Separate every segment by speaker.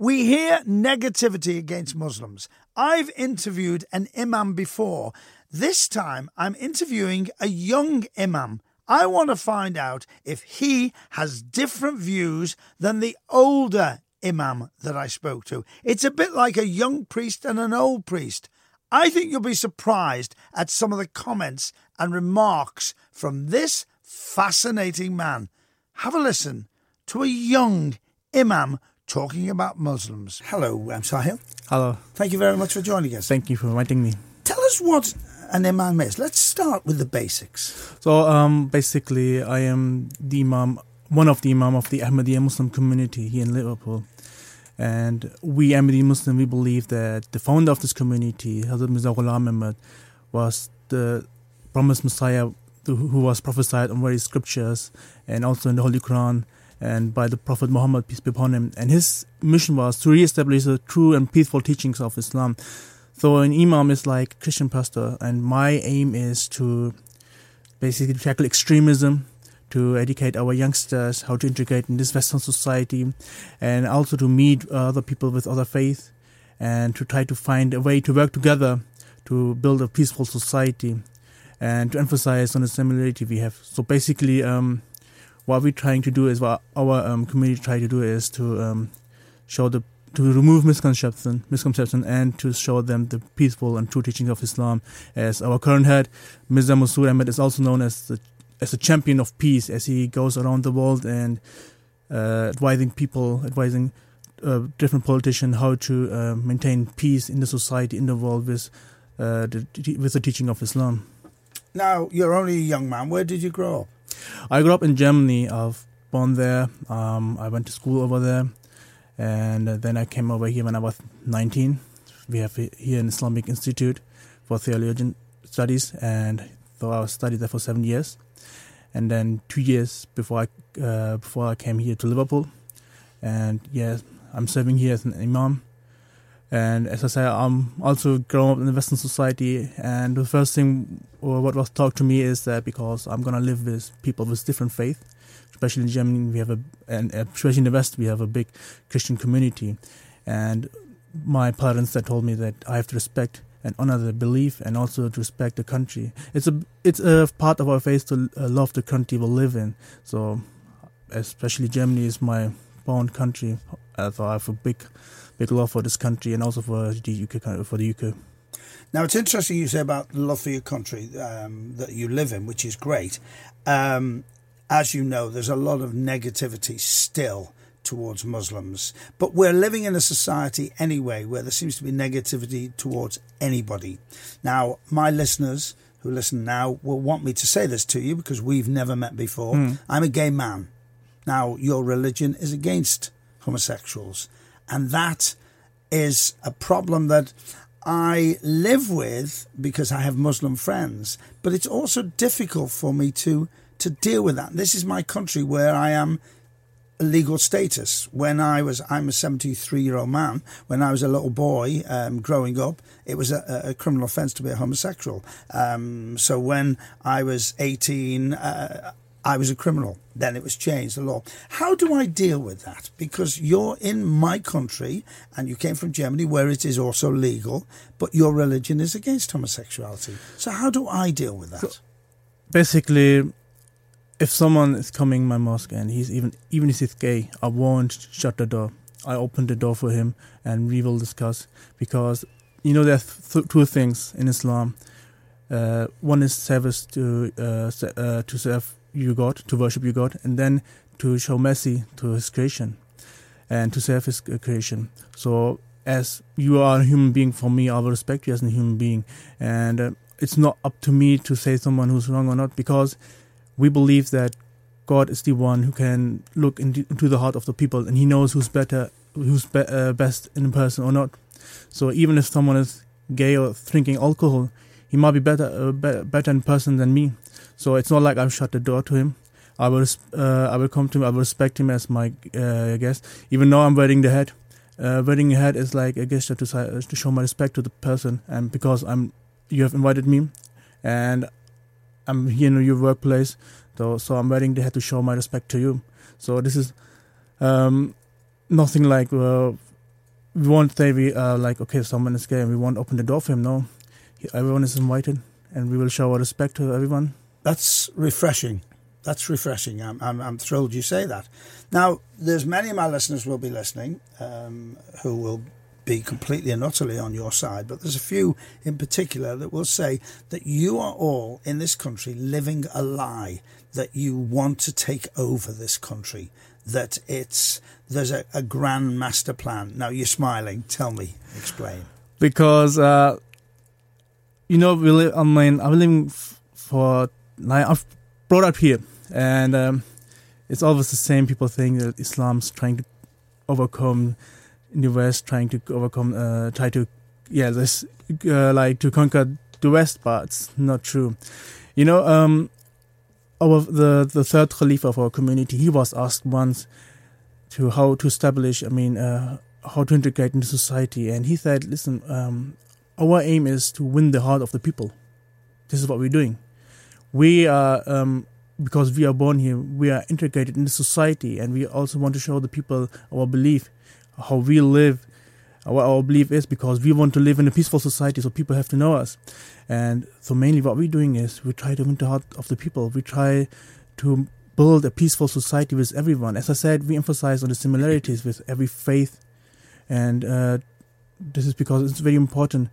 Speaker 1: We hear negativity against Muslims. I've interviewed an imam before. This time I'm interviewing a young imam. I want to find out if he has different views than the older imam that I spoke to. It's a bit like a young priest and an old priest. I think you'll be surprised at some of the comments and remarks from this fascinating man. Have a listen to a young imam talking about Muslims. Hello, I'm Sahil.
Speaker 2: Hello.
Speaker 1: Thank you very much for joining us.
Speaker 2: Thank you for inviting me.
Speaker 1: Tell us what an imam is. Let's start with the basics.
Speaker 2: So, um, basically, I am the imam, one of the imam of the Ahmadiyya Muslim community here in Liverpool. And we Ahmadiyya Muslim, we believe that the founder of this community, Hazrat Mirza Ghulam Ahmad, was the promised Messiah who was prophesied on various scriptures and also in the Holy Quran and by the Prophet Muhammad, peace be upon him. And his mission was to re-establish the true and peaceful teachings of Islam. So an imam is like a Christian pastor, and my aim is to basically tackle extremism, to educate our youngsters how to integrate in this Western society, and also to meet other people with other faith, and to try to find a way to work together to build a peaceful society, and to emphasize on the similarity we have. So basically, um, what we're trying to do is what our um, community try to do is to um, show the to remove misconception, misconception, and to show them the peaceful and true teachings of Islam. As our current head, Mirza Masroor Ahmad, is also known as the, as a champion of peace, as he goes around the world and uh, advising people, advising uh, different politicians how to uh, maintain peace in the society, in the world, with uh, the, with the teaching of Islam.
Speaker 1: Now, you're only a young man. Where did you grow up?
Speaker 2: I grew up in Germany. I was born there. Um, I went to school over there, and then I came over here when I was 19. We have here an Islamic Institute for Theologian Studies, and so I studied there for seven years. And then two years before I uh, before I came here to Liverpool, and yes, I'm serving here as an imam. And as I say, I'm also growing up in the Western society. And the first thing, what was taught to me, is that because I'm gonna live with people with different faith, especially in Germany, we have a, and especially in the West, we have a big Christian community. And my parents that told me that I have to respect and honor the belief, and also to respect the country. It's a it's a part of our faith to uh, love the country we live in. So, especially Germany is my born country. So I have a big big love for this country and also for the UK. For the UK.
Speaker 1: Now it's interesting you say about the love for your country um, that you live in, which is great. Um, as you know, there's a lot of negativity still towards Muslims, but we're living in a society anyway where there seems to be negativity towards anybody. Now, my listeners who listen now will want me to say this to you because we've never met before. Mm. I'm a gay man. Now, your religion is against homosexuals. And that is a problem that I live with because I have Muslim friends, but it's also difficult for me to to deal with that. This is my country where I am a legal status. When I was, I'm a 73 year old man. When I was a little boy um, growing up, it was a, a, criminal offence to be a homosexual. Um, so when I was 18, uh, I was a criminal. Then it was changed, the law. How do I deal with that? Because you're in my country and you came from Germany where it is also legal, but your religion is against homosexuality. So how do I deal with that? So
Speaker 2: basically, if someone is coming my mosque and he's even even if he's gay, I won't shut the door. I open the door for him and we will discuss because you know there's th- two things in Islam. Uh, one is service to uh, uh, to serve you God, to worship you God, and then to show mercy to His creation and to serve His creation. So, as you are a human being, for me, I will respect you as a human being, and uh, it's not up to me to say someone who's wrong or not, because we believe that God is the one who can look into, the heart of the people, and He knows who's better, who's be, uh, best in person or not. So, even if someone is gay or drinking alcohol, he might be better, uh, be- better in person than me. So it's not like I've shut the door to him. I will, uh, I will come to him. I will respect him as my uh, guest, even though I'm wearing the hat. Uh, wearing the hat is like a gesture to to show my respect to the person, and because I'm, you have invited me, and I'm here in your workplace, so so I'm wearing the hat to show my respect to you. So this is um, nothing like uh, we won't say we uh, like okay someone is gay and we won't open the door for him. No, everyone is invited, and we will show our respect to everyone.
Speaker 1: That's refreshing. That's refreshing. I'm, I'm, I'm thrilled you say that. Now, there's many of my listeners will be listening um, who will be completely and utterly on your side, but there's a few in particular that will say that you are all in this country living a lie that you want to take over this country, that it's there's a, a grand master plan. Now you're smiling. Tell me, explain.
Speaker 2: Because uh, you know, we. I mean, I'm living for like I've brought up here, and um, it's always the same. People think that Islam's trying to overcome in the West, trying to overcome, uh, try to, yeah, this uh, like to conquer the West, but it's not true. You know, um, our the the third Khalifa of our community, he was asked once to how to establish. I mean, uh, how to integrate into society, and he said, "Listen, um, our aim is to win the heart of the people. This is what we're doing. We are." Um, because we are born here, we are integrated in the society, and we also want to show the people our belief, how we live, what our belief is, because we want to live in a peaceful society, so people have to know us. And so, mainly, what we're doing is we try to win the heart of the people. We try to build a peaceful society with everyone. As I said, we emphasize on the similarities with every faith, and uh, this is because it's very important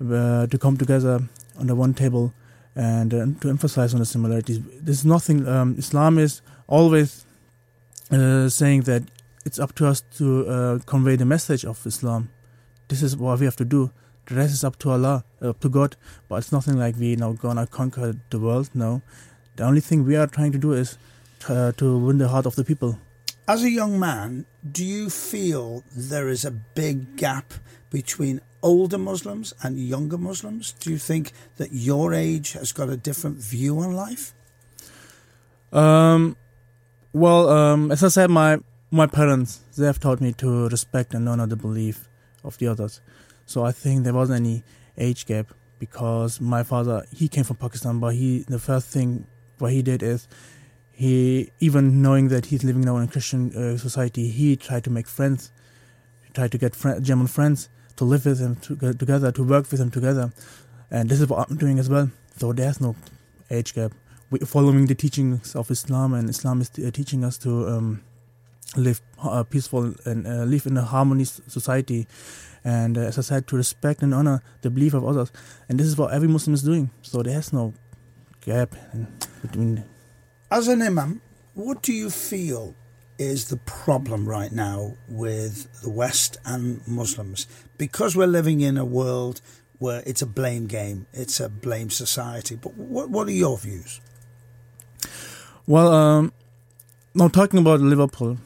Speaker 2: uh, to come together under one table and uh, to emphasize on the similarities. There's nothing. Um, Islam is always uh, saying that it's up to us to uh, convey the message of Islam. This is what we have to do. The rest is up to Allah, up to God. But it's nothing like we now gonna conquer the world. No, the only thing we are trying to do is uh, to win the heart of the people.
Speaker 1: As a young man, do you feel there is a big gap between older Muslims and younger Muslims? Do you think that your age has got a different view on life?
Speaker 2: Um, well, um, as I said, my my parents they have taught me to respect and honor the belief of the others. So I think there wasn't any age gap because my father he came from Pakistan, but he the first thing what he did is he even knowing that he's living now in a Christian uh, society, he tried to make friends, he tried to get fr- German friends to live with him to, together, to work with him together, and this is what I'm doing as well. So there's no age gap. We're following the teachings of Islam, and Islam is uh, teaching us to um, live uh, peaceful and uh, live in a harmonious society. And uh, as I said, to respect and honor the belief of others, and this is what every Muslim is doing. So there's no gap between.
Speaker 1: As an imam, what do you feel is the problem right now with the West and Muslims? Because we're living in a world where it's a blame game, it's a blame society. But what what are your views?
Speaker 2: Well, um, now talking about Liverpool,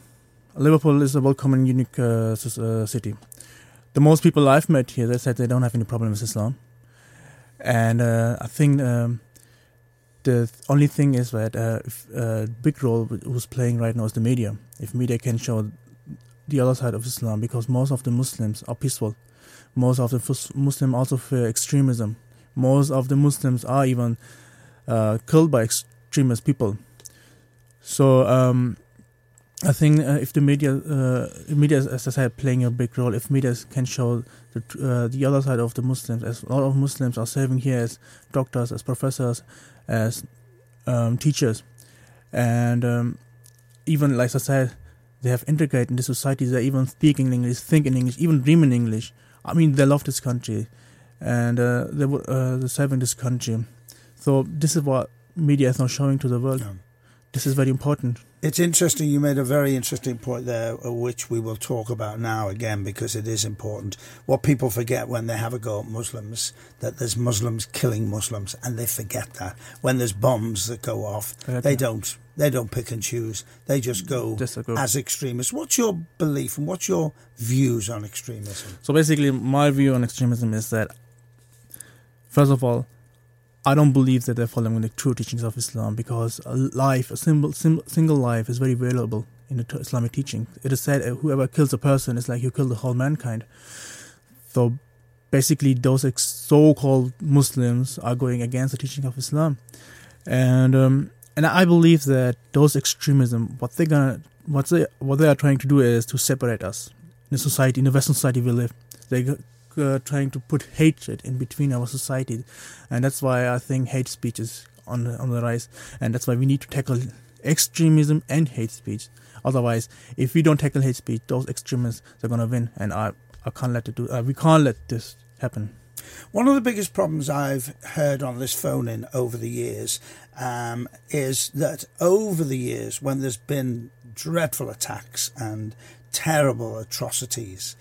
Speaker 2: Liverpool is a welcoming, unique uh, uh, city. The most people I've met here, they said they don't have any problem with Islam, and uh, I think um, the only thing is that uh, uh, big role who's playing right now is the media. If media can show the other side of Islam, because most of the Muslims are peaceful, most of the Muslims also fear extremism. Most of the Muslims are even uh, killed by extremist people. So um, I think uh, if the media, uh, media, as I said, playing a big role, if media can show the uh, the other side of the Muslims, as a lot of Muslims are serving here as doctors, as professors, as um, teachers, and um, even like I said, they have integrated into society. They even speak in English, think in English, even dream in English. I mean, they love this country, and uh, they uh, they're serving this country. So this is what media is not showing to the world. Yeah. This is very important.
Speaker 1: It's interesting. You made a very interesting point there, uh, which we will talk about now again because it is important. What people forget when they have a go at Muslims that there's Muslims killing Muslims, and they forget that when there's bombs that go off, they don't they don't pick and choose. They just go Disagree. as extremists. What's your belief and what's your views on extremism?
Speaker 2: So basically, my view on extremism is that first of all, I don't believe that they're following the true teachings of Islam because a life, a simple, sim, single life, is very valuable in the Islamic teaching. It is said uh, whoever kills a person is like you kill the whole mankind. So basically, those so-called Muslims are going against the teaching of Islam, and um, and I believe that those extremism, what they're gonna, what they what they are trying to do is to separate us, the society, in the Western society we live. They're uh, trying to put hatred in between our society, and that's why I think hate speech is on the, on the rise, and that's why we need to tackle extremism and hate speech. Otherwise, if we don't tackle hate speech, those extremists are gonna win, and I I can't let it do. Uh, we can't let this happen.
Speaker 1: One of the biggest problems I've heard on this phone in over the years um, is that over the years, when there's been dreadful attacks and terrible atrocities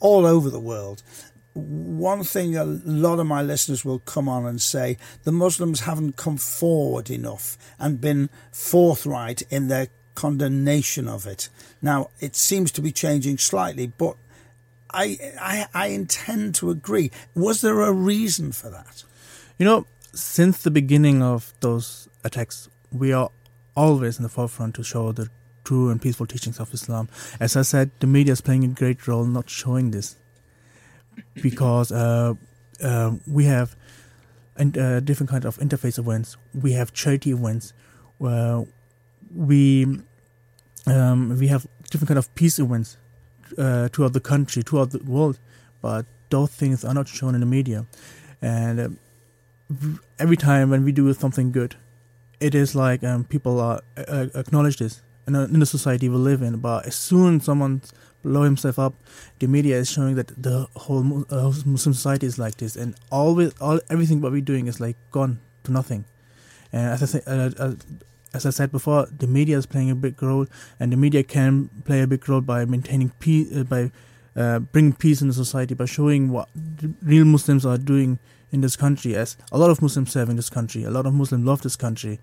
Speaker 1: all over the world, one thing a lot of my listeners will come on and say the Muslims haven't come forward enough and been forthright in their condemnation of it. Now, it seems to be changing slightly, but I, I, I intend to agree. Was there a reason for that?
Speaker 2: You know, since the beginning of those attacks, we are always in the forefront to show the true and peaceful teachings of Islam. As I said, the media is playing a great role not showing this because uh, uh, we have and uh, different kind of interfaith events. We have charity events. Where we um, we have different kind of peace events uh, throughout the country, throughout the world, but those things are not shown in the media. And uh, every time when we do something good, it is like um, people are uh, acknowledge this in, a, in the society we live in. But as soon as someone blow himself up, the media is showing that the whole uh, Muslim society is like this, and always all everything what we're doing is like gone to nothing. And as I uh, uh, as I said before, the media is playing a big role, and the media can play a big role by maintaining peace, uh, by uh, bringing peace in the society, by showing what real Muslims are doing in this country. As a lot of Muslims serve in this country, a lot of Muslims love this country,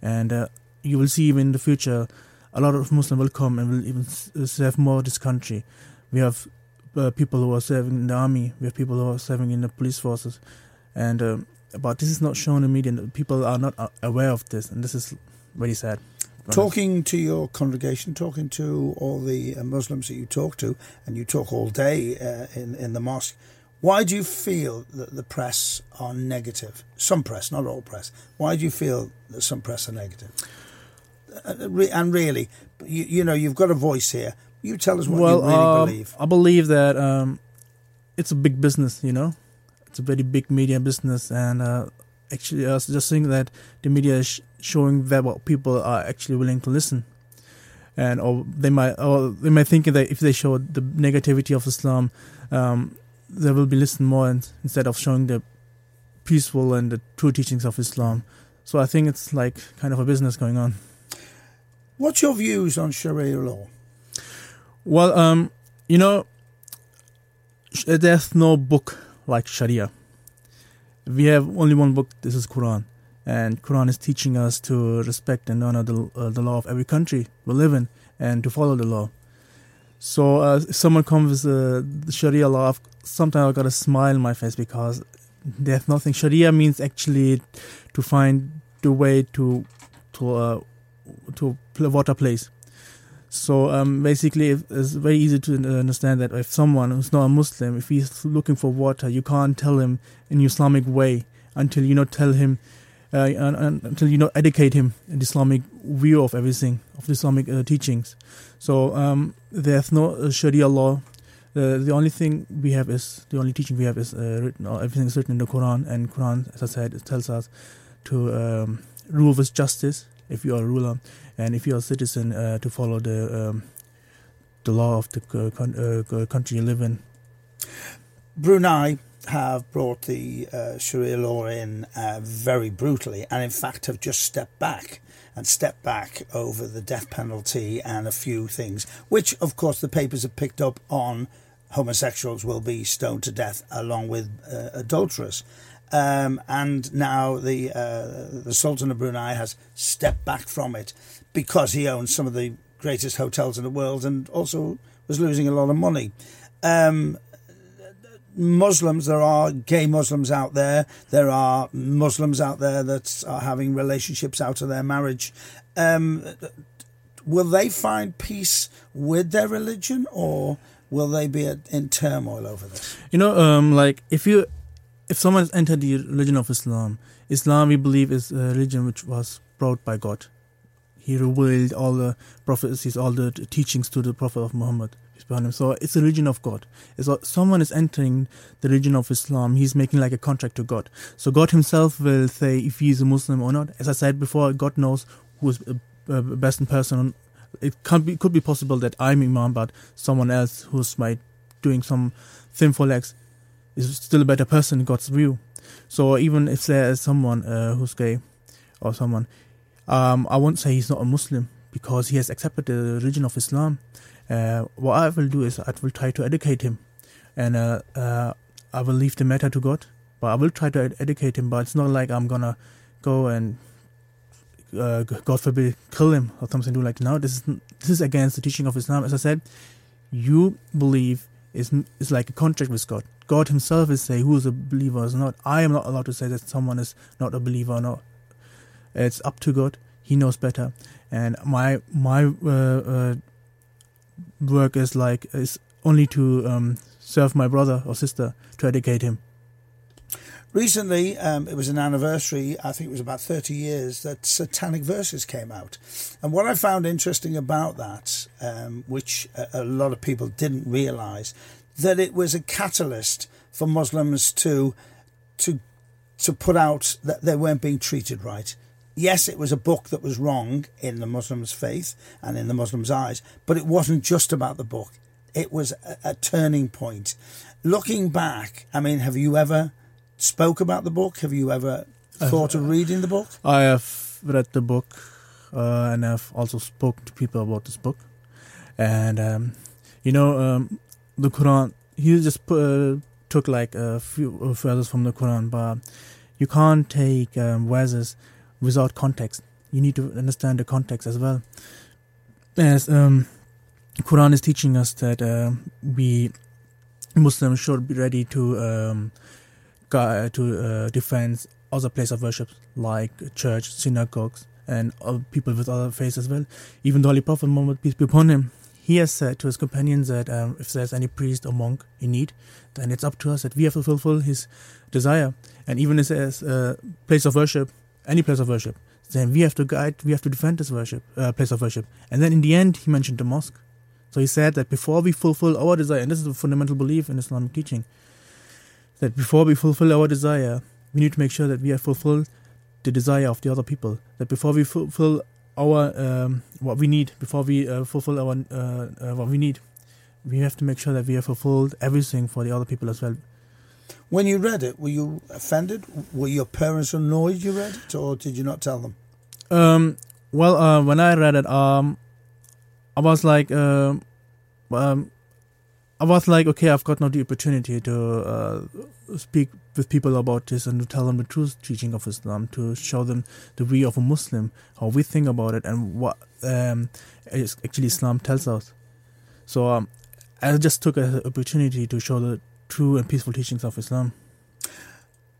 Speaker 2: and uh, you will see even in the future, a lot of Muslims will come and will even uh, serve more this country. We have uh, people who are serving in the army. We have people who are serving in the police forces, and um, but this is not shown in media. People are not uh, aware of this, and this is very sad.
Speaker 1: Talking to your congregation, talking to all the uh, Muslims that you talk to, and you talk all day uh, in in the mosque. Why do you feel that the press are negative? Some press, not all press. Why do you feel that some press are negative? And really, you, you know, you've got a voice here. You tell us what
Speaker 2: well,
Speaker 1: you really
Speaker 2: uh,
Speaker 1: believe.
Speaker 2: I believe that um, it's a big business. You know, it's a very big media business, and uh, actually, I was just saying that the media is showing that what people are actually willing to listen, and or they might or they might think that if they show the negativity of Islam, um, they will be listened more and, instead of showing the peaceful and the true teachings of Islam. So I think it's like kind of a business going on.
Speaker 1: What's your views on Sharia law?
Speaker 2: Well, um, you know, there's no book like Sharia. We have only one book. This is Quran, and Quran is teaching us to respect and honor the uh, the law of every country we live in, and to follow the law. So, uh, if someone comes with uh, the Sharia law, sometimes I got a smile on my face because there's nothing. Sharia means actually to find the way to to uh, to water place. So um, basically, it's very easy to understand that if someone who's not a Muslim, if he's looking for water, you can't tell him in Islamic way until you know tell him, uh, until you know educate him in Islamic view of everything, of Islamic uh, teachings. So um, there's no uh, Sharia law. the the only thing we have is the only teaching we have is uh, written. everything is written in the Quran, and Quran, as I said, it tells us to um, rule with justice if you are a ruler, and if you are a citizen, uh, to follow the um, the law of the uh, country you live in.
Speaker 1: Brunei have brought the uh, Sharia law in uh, very brutally, and in fact have just stepped back and stepped back over the death penalty and a few things, which of course the papers have picked up on. Homosexuals will be stoned to death along with uh, adulterers. Um, and now the uh, the Sultan of Brunei has stepped back from it because he owns some of the greatest hotels in the world and also was losing a lot of money. Um, Muslims, there are gay Muslims out there. There are Muslims out there that are having relationships out of their marriage. Um, will they find peace with their religion, or will they be in turmoil over this?
Speaker 2: You know, um, like if you if someone has entered the religion of Islam, Islam we believe is a religion which was brought by God. He revealed all the prophecies, all the teachings to the Prophet of Muhammad. So it's the religion of God. A, someone is entering the religion of Islam. He's making like a contract to God. So God Himself will say if he is a Muslim or not. As I said before, God knows who is the best person. It be could be possible that I'm Imam, but someone else who's might doing some sinful acts is still a better person in God's view. So even if there is someone uh, who's gay or someone, um, I won't say he's not a Muslim because he has accepted the religion of Islam. Uh, what I will do is I will try to educate him, and uh, uh, I will leave the matter to God. But I will try to ed- educate him. But it's not like I'm gonna go and uh, God forbid kill him or something like that. No, this is this is against the teaching of Islam. As I said, you believe is is like a contract with God. God Himself is say who is a believer or not. I am not allowed to say that someone is not a believer or not. It's up to God. He knows better. And my my uh, uh, work is like is only to um, serve my brother or sister to educate him.
Speaker 1: Recently, um, it was an anniversary, I think it was about 30 years, that Satanic Verses came out. And what I found interesting about that, um, which a, a, lot of people didn't realise, that it was a catalyst for Muslims to, to, to put out that they weren't being treated right. Yes, it was a book that was wrong in the Muslims' faith and in the Muslims' eyes, but it wasn't just about the book. It was a, a turning point. Looking back, I mean, have you ever spoke about the book? Have you ever thought of reading the book?
Speaker 2: I have read the book, uh, and I've also spoken to people about this book. And um, you know, um, the Quran. He just put, uh, took like a few verses from the Quran, but you can't take um, verses without context. You need to understand the context as well. As um, Quran is teaching us that uh, we Muslims should be ready to um, to uh, defend other places of worship like church, synagogues, and people with other faiths as well. Even the Holy Prophet Muhammad, peace be upon him, he has said to his companions that um, if there's any priest or monk in need, then it's up to us that we have to fulfill his desire. And even if there's a place of worship, any place of worship, then we have to guide, we have to defend this worship, uh, place of worship. And then in the end, he mentioned the mosque. So he said that before we fulfill our desire, and this is a fundamental belief in Islamic teaching, that before we fulfill our desire, we need to make sure that we have fulfilled the desire of the other people. That before we fulfill our um, what we need, before we uh, fulfill our uh, uh, what we need, we have to make sure that we have fulfilled everything for the other people as well.
Speaker 1: When you read it, were you offended? Were your parents annoyed you read it, or did you not tell them?
Speaker 2: Um, well, uh, when I read it, um, I was like, um, um I was like, okay, I've got now the opportunity to uh, speak with people about this and to tell them the true teaching of Islam, to show them the way of a Muslim, how we think about it, and what um, actually Islam tells us. So um, I just took an opportunity to show the true and peaceful teachings of Islam.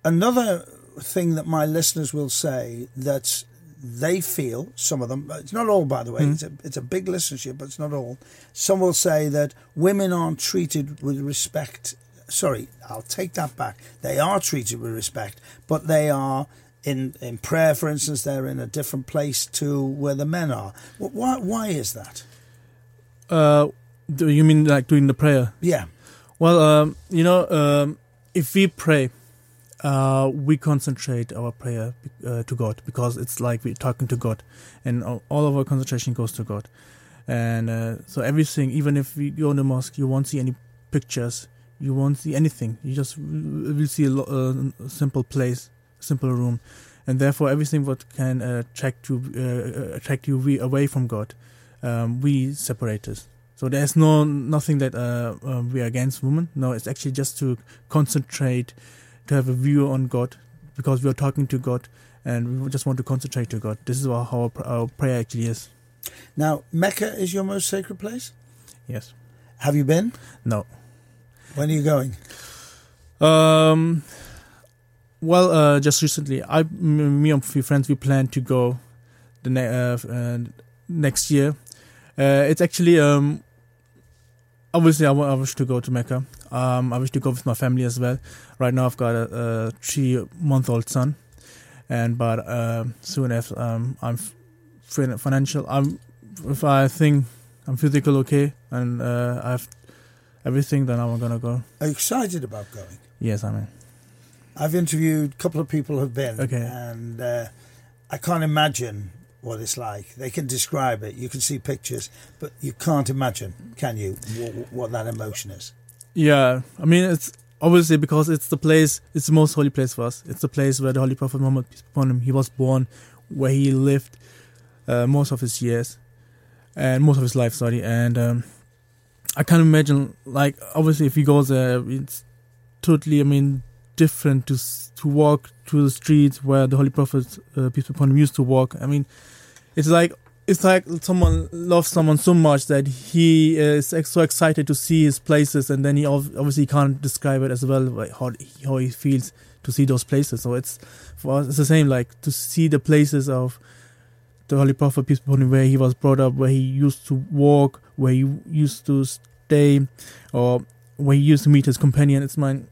Speaker 1: Another thing that my listeners will say that they feel some of them it's not all by the way mm. it's, a, it's a big listenership but it's not all some will say that women aren't treated with respect sorry i'll take that back. They are treated with respect but they are in in prayer for instance they're in a different place to where the men are. Why why is that?
Speaker 2: Uh do you mean like doing the prayer?
Speaker 1: Yeah.
Speaker 2: Well um you know um if we pray uh, we concentrate our prayer uh, to God because it's like we're talking to God, and all of our concentration goes to God. And uh, so everything, even if we go in the mosque, you won't see any pictures, you won't see anything. You just will see a, lo- a simple place, simple room, and therefore everything what can attract you, uh, attract you away from God, um, we separate us. So there's no nothing that uh, uh, we are against women. No, it's actually just to concentrate to have a view on God because we are talking to God and we just want to concentrate to God. This is how our, our prayer actually is.
Speaker 1: Now, Mecca is your most sacred place?
Speaker 2: Yes.
Speaker 1: Have you been?
Speaker 2: No.
Speaker 1: When are you going?
Speaker 2: Um, well, uh, just recently, I, me and a few friends, we plan to go the ne- uh, uh, next year. Uh, it's actually um, obviously I, w- I wish to go to Mecca. Um, I wish to go with my family as well. Right now, I've got a, a three-month-old son, and but uh, soon as um, I'm financial, I'm if I think I'm physically okay, and uh, I've everything. Then I'm gonna go.
Speaker 1: Are you excited about going?
Speaker 2: Yes, I mean.
Speaker 1: I've interviewed a couple of people who've been,
Speaker 2: Okay.
Speaker 1: and uh, I can't imagine what it's like. They can describe it. You can see pictures, but you can't imagine, can you, what, what that emotion is?
Speaker 2: Yeah, I mean it's obviously because it's the place, it's the most holy place for us. It's the place where the Holy Prophet Muhammad upon him, he was born, where he lived uh, most of his years and most of his life. Sorry, and um, I can't imagine like obviously if he goes there, it's totally. I mean different to to walk through the streets where the Holy Prophet uh, peace be upon him used to walk. I mean, it's like it's like someone loves someone so much that he is so excited to see his places, and then he ob- obviously can't describe it as well, like how how he feels to see those places. So it's for us, it's the same, like to see the places of the Holy Prophet peace be upon him, where he was brought up, where he used to walk, where he used to stay, or where he used to meet his companion. It's mine.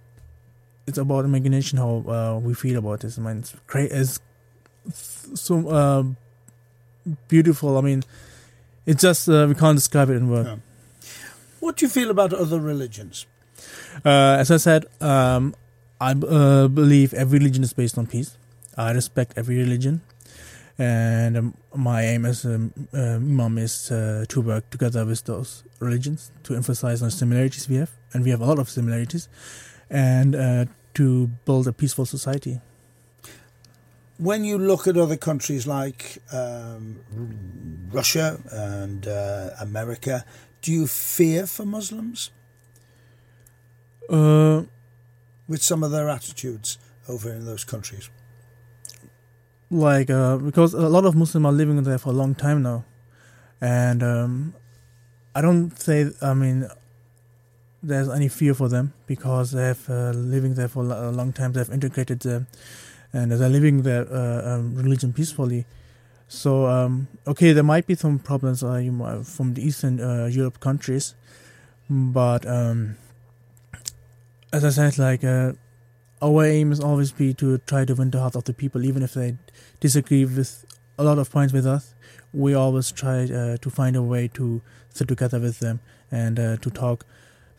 Speaker 2: It's about imagination how uh, we feel about this. I mean, it's great. It's so. Uh, beautiful. I mean, it's just uh, we can't describe it in words.
Speaker 1: No. What do you feel about other religions?
Speaker 2: Uh, as I said, um, I uh, believe every religion is based on peace. I respect every religion, and um, my aim as an um, imam is uh, to work together with those religions to emphasize on similarities we have, and we have a lot of similarities, and uh, to build a peaceful society.
Speaker 1: When you look at other countries like um, Russia and uh, America, do you fear for Muslims
Speaker 2: Uh,
Speaker 1: with some of their attitudes over in those countries?
Speaker 2: Like uh, because a lot of Muslims are living there for a long time now, and um, I don't say I mean there's any fear for them because they have uh, living there for a long time. They've integrated them, and they're living their uh, um, religion peacefully. So um, okay, there might be some problems uh, might, from the Eastern uh, Europe countries, but um, as I said, like. Uh, our aim is always be to try to win the heart of the people, even if they disagree with a lot of points with us. We always try uh, to find a way to sit together with them and uh, to talk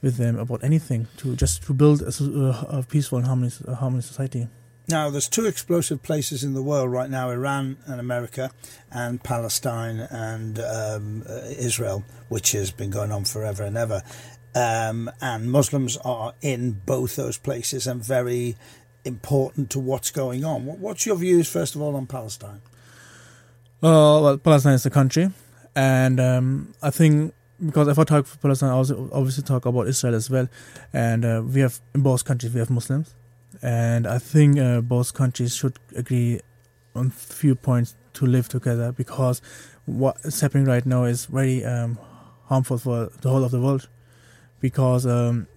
Speaker 2: with them about anything, to just to build a, a peaceful and harmonious, harmonious society.
Speaker 1: Now, there's two explosive places in the world right now Iran and America, and Palestine and um, uh, Israel, which has been going on forever and ever. Um, and Muslims are in both those places and very important to what's going on. What's your views, first of all, on Palestine?
Speaker 2: Uh, well, Palestine is a country, and um, I think because if I talk for Palestine, I also obviously talk about Israel as well. And uh, we have in both countries we have Muslims, and I think uh, both countries should agree on few points to live together because what is happening right now is very um, harmful for the whole of the world. Because um,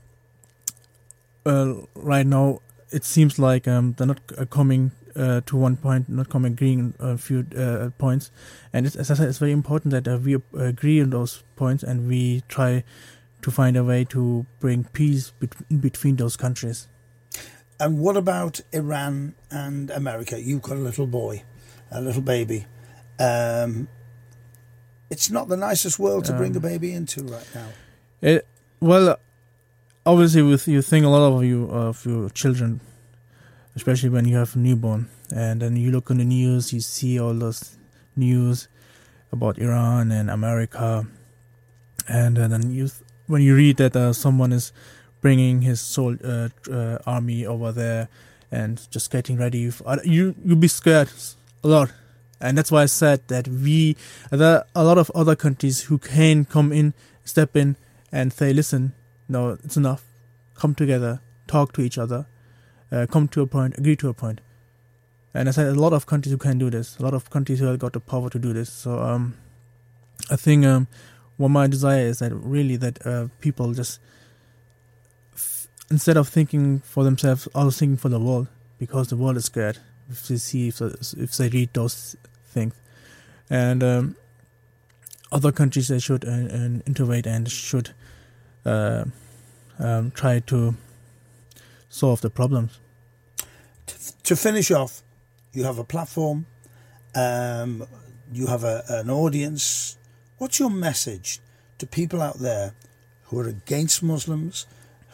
Speaker 2: uh, right now it seems like um, they're not uh, coming uh, to one point, not coming agreeing on a few uh, points. And it's, as I said, it's very important that uh, we agree on those points and we try to find a way to bring peace bet- in between those countries.
Speaker 1: And what about Iran and America? You've got a little boy, a little baby. Um, it's not the nicest world to bring a
Speaker 2: Um,
Speaker 1: baby into right now.
Speaker 2: It, well, obviously, with you think a lot of you of your children, especially when you have a newborn, and then you look on the news, you see all those news about Iran and America, and uh, then you when you read that uh, someone is bringing his sol- uh, uh, army over there and just getting ready, for, uh, you you'll be scared a lot. And that's why I said that we, there are a lot of other countries who can come in, step in, and say, listen, no, it's enough. Come together, talk to each other, uh, come to a point, agree to a point. And I said, a lot of countries who can do this, a lot of countries who have got the power to do this. So um, I think um, what my desire is that really that uh, people just, f- instead of thinking for themselves, also thinking for the world, because the world is scared if they see, if, if they read those things. And um, other countries they should uh, uh, innovate and should uh, um, try to solve the problems.
Speaker 1: To finish off, you have a platform, um, you have a, an audience. What's your message to people out there who are against Muslims,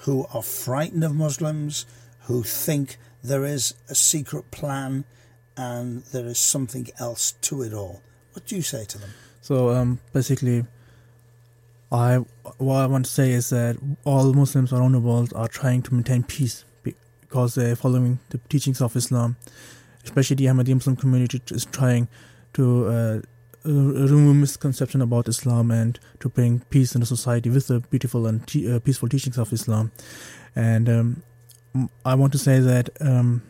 Speaker 1: who are frightened of Muslims, who think there is a secret plan and there is something else to it all. What do you say to them?
Speaker 2: So um, basically, I what I want to say is that all Muslims around the world are trying to maintain peace because they're following the teachings of Islam. Especially the Ahmadi Muslim community is trying to uh, remove misconception about Islam and to bring peace in the society with the beautiful and te- uh, peaceful teachings of Islam. And um, I want to say that um,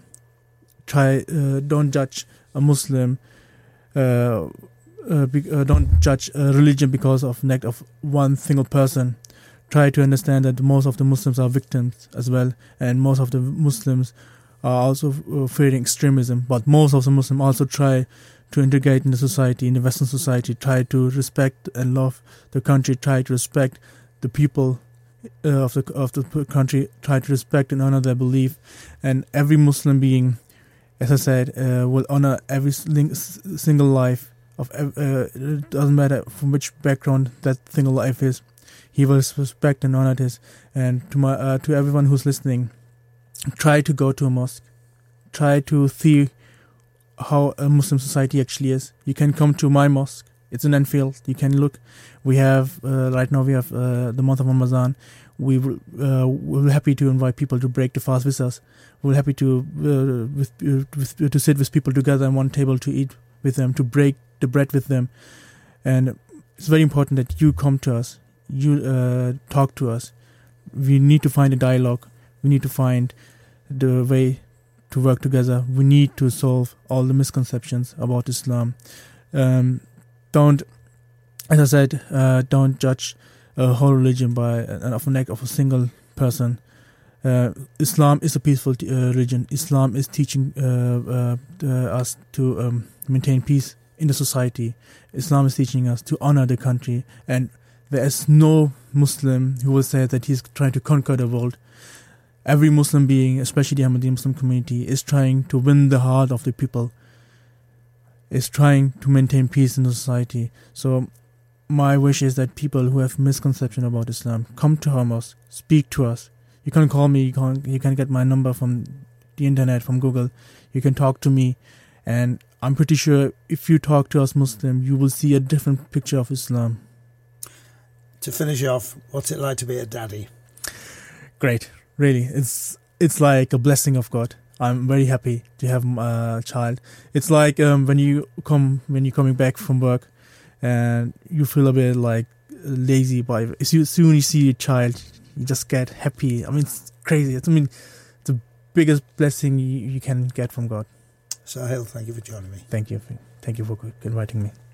Speaker 2: try uh, don't judge a Muslim. Uh, uh, be, uh, don't judge a religion because of neglect of one single person. Try to understand that most of the Muslims are victims as well, and most of the Muslims are also uh, fearing extremism. But most of the Muslims also try to integrate in the society, in the Western society. Try to respect and love the country. Try to respect the people uh, of the of the country. Try to respect and honor their belief, and every Muslim being, as I said, uh, will honor every single life of uh, it doesn't matter from which background that single life is. He will respect and honor this. And to my uh, to everyone who's listening, try to go to a mosque. Try to see how a Muslim society actually is. You can come to my mosque. It's in Enfield. You can look. We have uh, right now we have uh, the month of Ramadan. We uh, we're happy to invite people to break the fast with us. We're happy to uh, with, uh, with, to sit with people together on one table to eat with them to break the bread with them. And it's very important that you come to us, you uh, talk to us. We need to find a dialogue. We need to find the way to work together. We need to solve all the misconceptions about Islam. Um, don't, as I said, uh, don't judge a whole religion by an of a neck of a single person. Uh, Islam is a peaceful t- uh, religion. Islam is teaching uh, uh, us to um, maintain peace in the society. Islam is teaching us to honor the country, and there is no Muslim who will say that he's trying to conquer the world. Every Muslim being, especially the Ahmadi Muslim community, is trying to win the heart of the people, is trying to maintain peace in the society. So, my wish is that people who have misconception about Islam come to our mosque, speak to us. You can call me, you can, you can get my number from the internet, from Google. You can talk to me, and I'm pretty sure if you talk to us Muslim, you will see a different picture of Islam.
Speaker 1: To finish off, what's it like to be a daddy?
Speaker 2: Great, really. It's it's like a blessing of God. I'm very happy to have a child. It's like um, when you come when you're coming back from work, and you feel a bit like lazy, but as soon as you see a child, you just get happy. I mean, it's crazy. It's, I mean, it's the biggest blessing you, you can get from God.
Speaker 1: Sahil, thank you for joining me.
Speaker 2: Thank you. Thank you for inviting me.